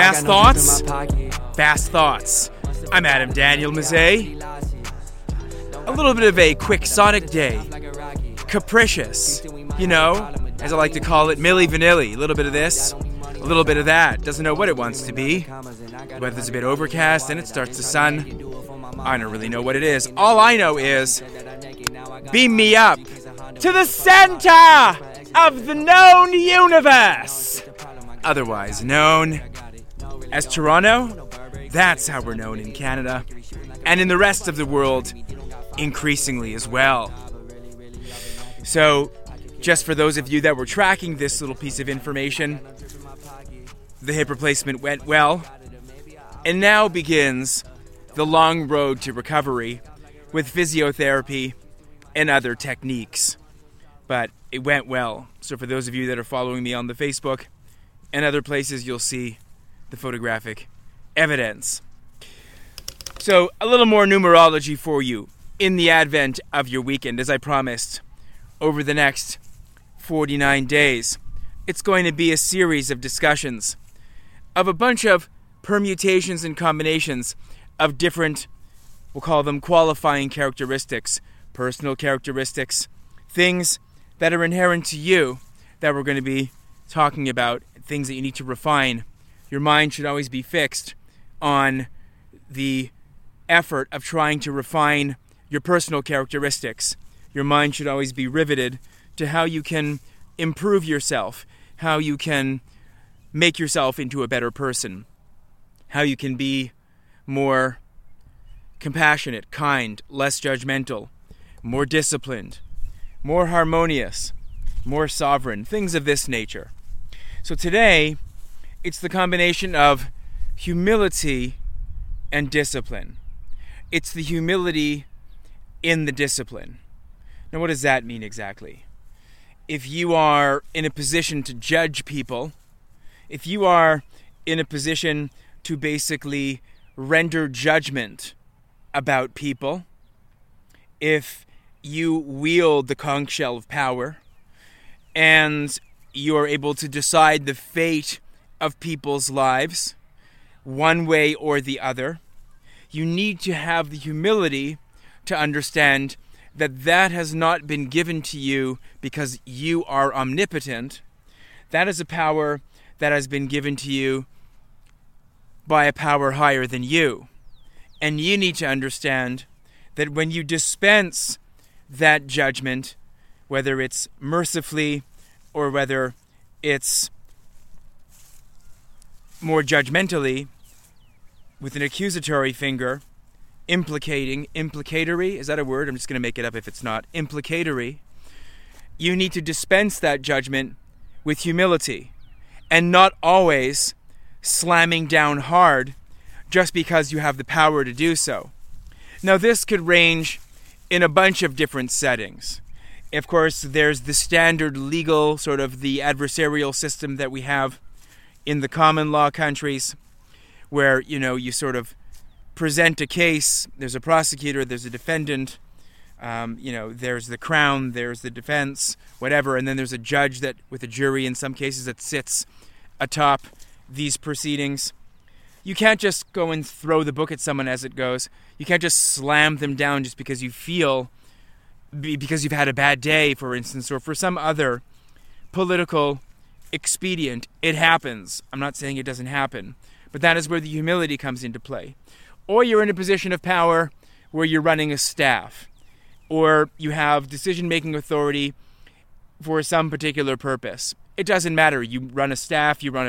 Fast thoughts? Fast thoughts. I'm Adam Daniel Mezei. A little bit of a quixotic day. Capricious. You know, as I like to call it, Milli Vanilli. A little bit of this, a little bit of that. Doesn't know what it wants to be. The weather's a bit overcast, and it starts to sun. I don't really know what it is. All I know is beam me up to the center of the known universe. Otherwise known as Toronto. That's how we're known in Canada. And in the rest of the world, increasingly as well. So, just for those of you that were tracking this little piece of information, the hip replacement went well. And now begins the long road to recovery with physiotherapy and other techniques. But it went well. So, for those of you that are following me on the Facebook and other places, you'll see the photographic evidence. So, a little more numerology for you in the advent of your weekend, as I promised, over the next 49 days. It's going to be a series of discussions of a bunch of permutations and combinations of different, we'll call them qualifying characteristics, personal characteristics, things that are inherent to you that we're going to be talking about, things that you need to refine. Your mind should always be fixed on the effort of trying to refine your personal characteristics. Your mind should always be riveted to how you can improve yourself, how you can make yourself into a better person, how you can be more compassionate, kind, less judgmental, more disciplined, more harmonious, more sovereign, things of this nature. So today, it's the combination of humility and discipline. It's the humility in the discipline. Now, what does that mean exactly? If you are in a position to judge people, if you are in a position to basically render judgment about people, if you wield the conch shell of power and you are able to decide the fate of people's lives, one way or the other, you need to have the humility to understand that that has not been given to you because you are omnipotent. That is a power that has been given to you by a power higher than you. And you need to understand that when you dispense that judgment, whether it's mercifully or whether it's more judgmentally, with an accusatory finger, implicating, implicatory, is that a word? I'm just going to make it up if it's not. Implicatory. You need to dispense that judgment with humility and not always slamming down hard just because you have the power to do so. Now, this could range in a bunch of different settings. Of course, there's the standard legal, sort of the adversarial system that we have in the common law countries, where, you know, you sort of present a case, there's a prosecutor, there's a defendant, um, you know, there's the crown, there's the defense, whatever, and then there's a judge that, with a jury in some cases, that sits atop these proceedings. You can't just go and throw the book at someone as it goes. You can't just slam them down just because you feel, because you've had a bad day, for instance, or for some other political expedient. It happens. I'm not saying it doesn't happen, but that is where the humility comes into play. Or you're in a position of power where you're running a staff, or you have decision making authority for some particular purpose. It doesn't matter. You run a staff, you run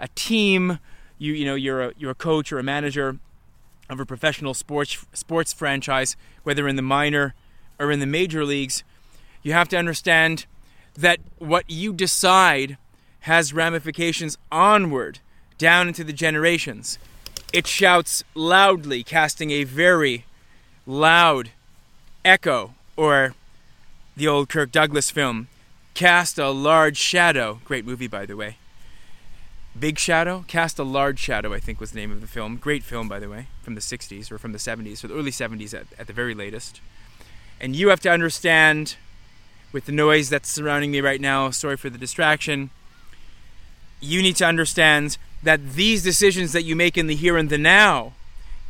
a, a team, you you know you're a you're a coach or a manager of a professional sports sports franchise, whether in the minor or in the major leagues, you have to understand that what you decide has ramifications onward down into the generations. It shouts loudly, casting a very loud echo, or the old Kirk Douglas film, Cast a Large Shadow. Great movie, by the way. Big Shadow? Cast a Large Shadow, I think was the name of the film. Great film, by the way, from the 60s or from the 70s, or the early 70s at, at the very latest. And you have to understand, with the noise that's surrounding me right now, sorry for the distraction, you need to understand that these decisions that you make in the here and the now,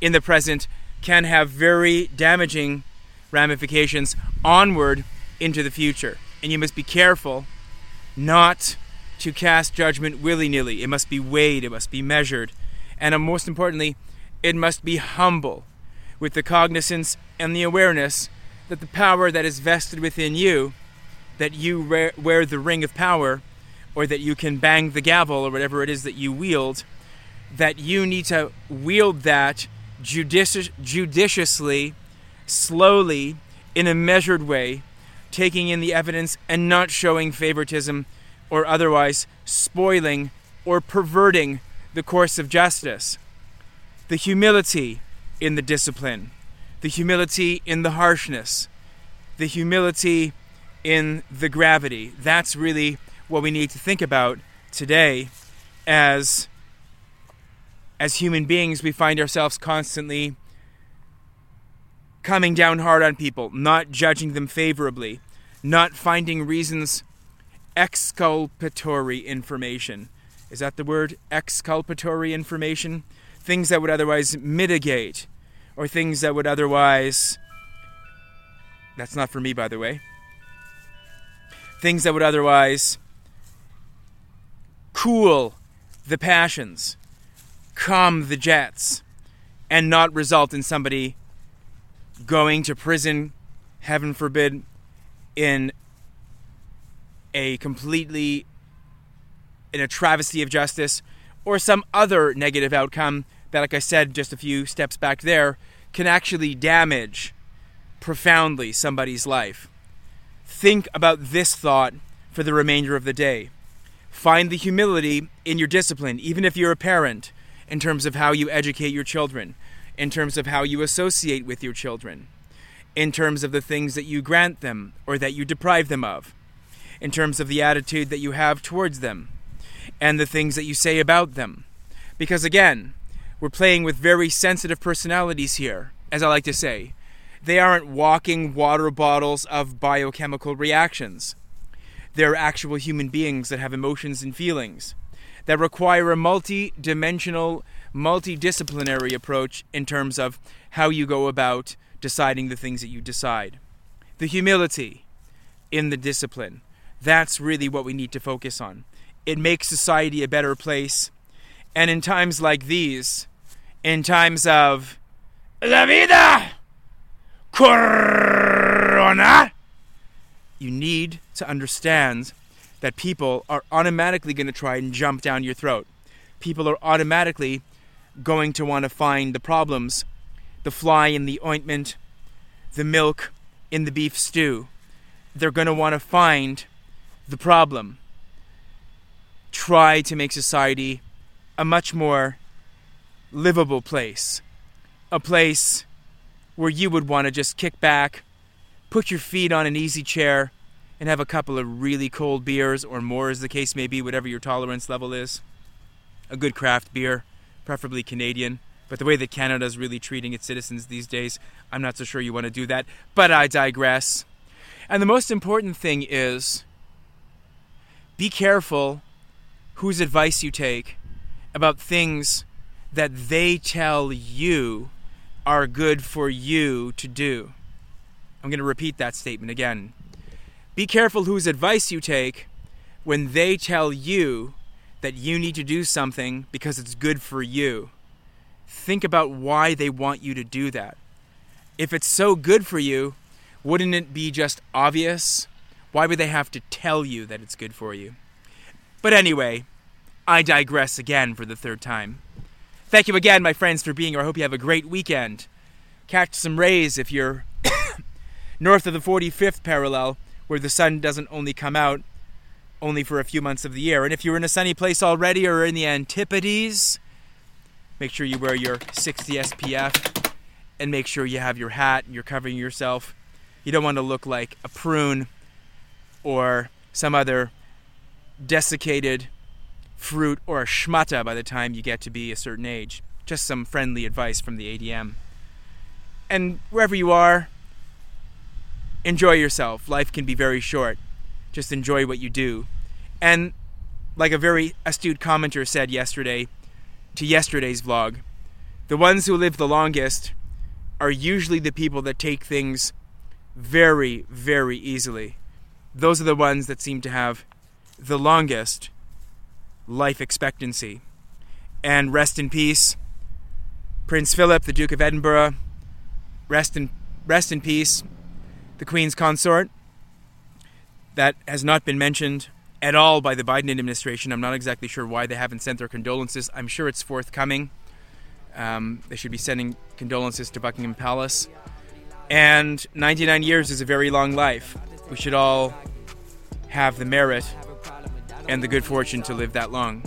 in the present, can have very damaging ramifications onward into the future. And you must be careful not to cast judgment willy nilly. It must be weighed, it must be measured. And uh, most importantly, it must be humble with the cognizance and the awareness that the power that is vested within you, that you wear the ring of power, or that you can bang the gavel or whatever it is that you wield, that you need to wield that judici- judiciously, slowly, in a measured way, taking in the evidence and not showing favoritism or otherwise spoiling or perverting the course of justice. The humility in the discipline, the humility in the harshness, the humility in the gravity. That's really what we need to think about today as as human beings we find ourselves constantly coming down hard on people, not judging them favorably, not finding reasons exculpatory information. Is that the word? Exculpatory information? Things that would otherwise mitigate, or things that would otherwise. That's not for me, by the way. Things that would otherwise cool the passions, calm the jets, and not result in somebody going to prison, heaven forbid, in a completely in a travesty of justice or some other negative outcome that like I said just a few steps back there can actually damage profoundly somebody's life. Think about this thought for the remainder of the day. Find the humility in your discipline, even if you're a parent, in terms of how you educate your children, in terms of how you associate with your children in terms of the things that you grant them or that you deprive them of, in terms of the attitude that you have towards them, and the things that you say about them. Because again, we're playing with very sensitive personalities here, as I like to say. They aren't walking water bottles of biochemical reactions. They're actual human beings that have emotions and feelings that require a multi dimensional, multidisciplinary approach in terms of how you go about deciding the things that you decide. The humility in the discipline. That's really what we need to focus on. It makes society a better place. And in times like these, in times of La vida corona, you need to understand that people are automatically going to try and jump down your throat. People are automatically going to want to find the problems the fly in the ointment, the milk in the beef stew. They're going to want to find the problem. Try to make society a much more livable place. A place where you would want to just kick back, put your feet on an easy chair, and have a couple of really cold beers, or more as the case may be, whatever your tolerance level is. A good craft beer, preferably Canadian but the way that Canada is really treating its citizens these days, I'm not so sure you want to do that. But I digress. And the most important thing is be careful whose advice you take about things that they tell you are good for you to do. I'm going to repeat that statement again. Be careful whose advice you take when they tell you that you need to do something because it's good for you think about why they want you to do that. If it's so good for you, wouldn't it be just obvious? Why would they have to tell you that it's good for you? But anyway, I digress again for the third time. Thank you again, my friends, for being here. I hope you have a great weekend. Catch some rays if you're north of the 45th parallel, where the sun doesn't only come out only for a few months of the year. And if you're in a sunny place already or in the Antipodes, Make sure you wear your 60 SPF and make sure you have your hat and you're covering yourself. You don't want to look like a prune or some other desiccated fruit or a schmata by the time you get to be a certain age. Just some friendly advice from the ADM. And wherever you are, enjoy yourself. Life can be very short. Just enjoy what you do. And like a very astute commenter said yesterday, to yesterday's vlog, the ones who live the longest are usually the people that take things very, very easily. Those are the ones that seem to have the longest life expectancy. And rest in peace, Prince Philip, the Duke of Edinburgh. Rest in rest in peace, the Queen's consort. That has not been mentioned at all by the Biden administration. I'm not exactly sure why they haven't sent their condolences. I'm sure it's forthcoming. Um, they should be sending condolences to Buckingham Palace. And 99 years is a very long life. We should all have the merit and the good fortune to live that long.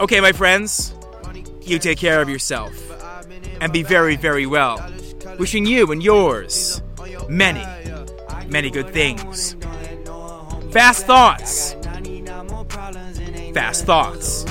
Okay, my friends, you take care of yourself and be very, very well. Wishing you and yours many, many good things. Fast thoughts. Fast thoughts.